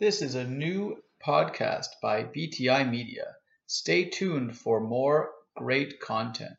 This is a new podcast by BTI Media. Stay tuned for more great content.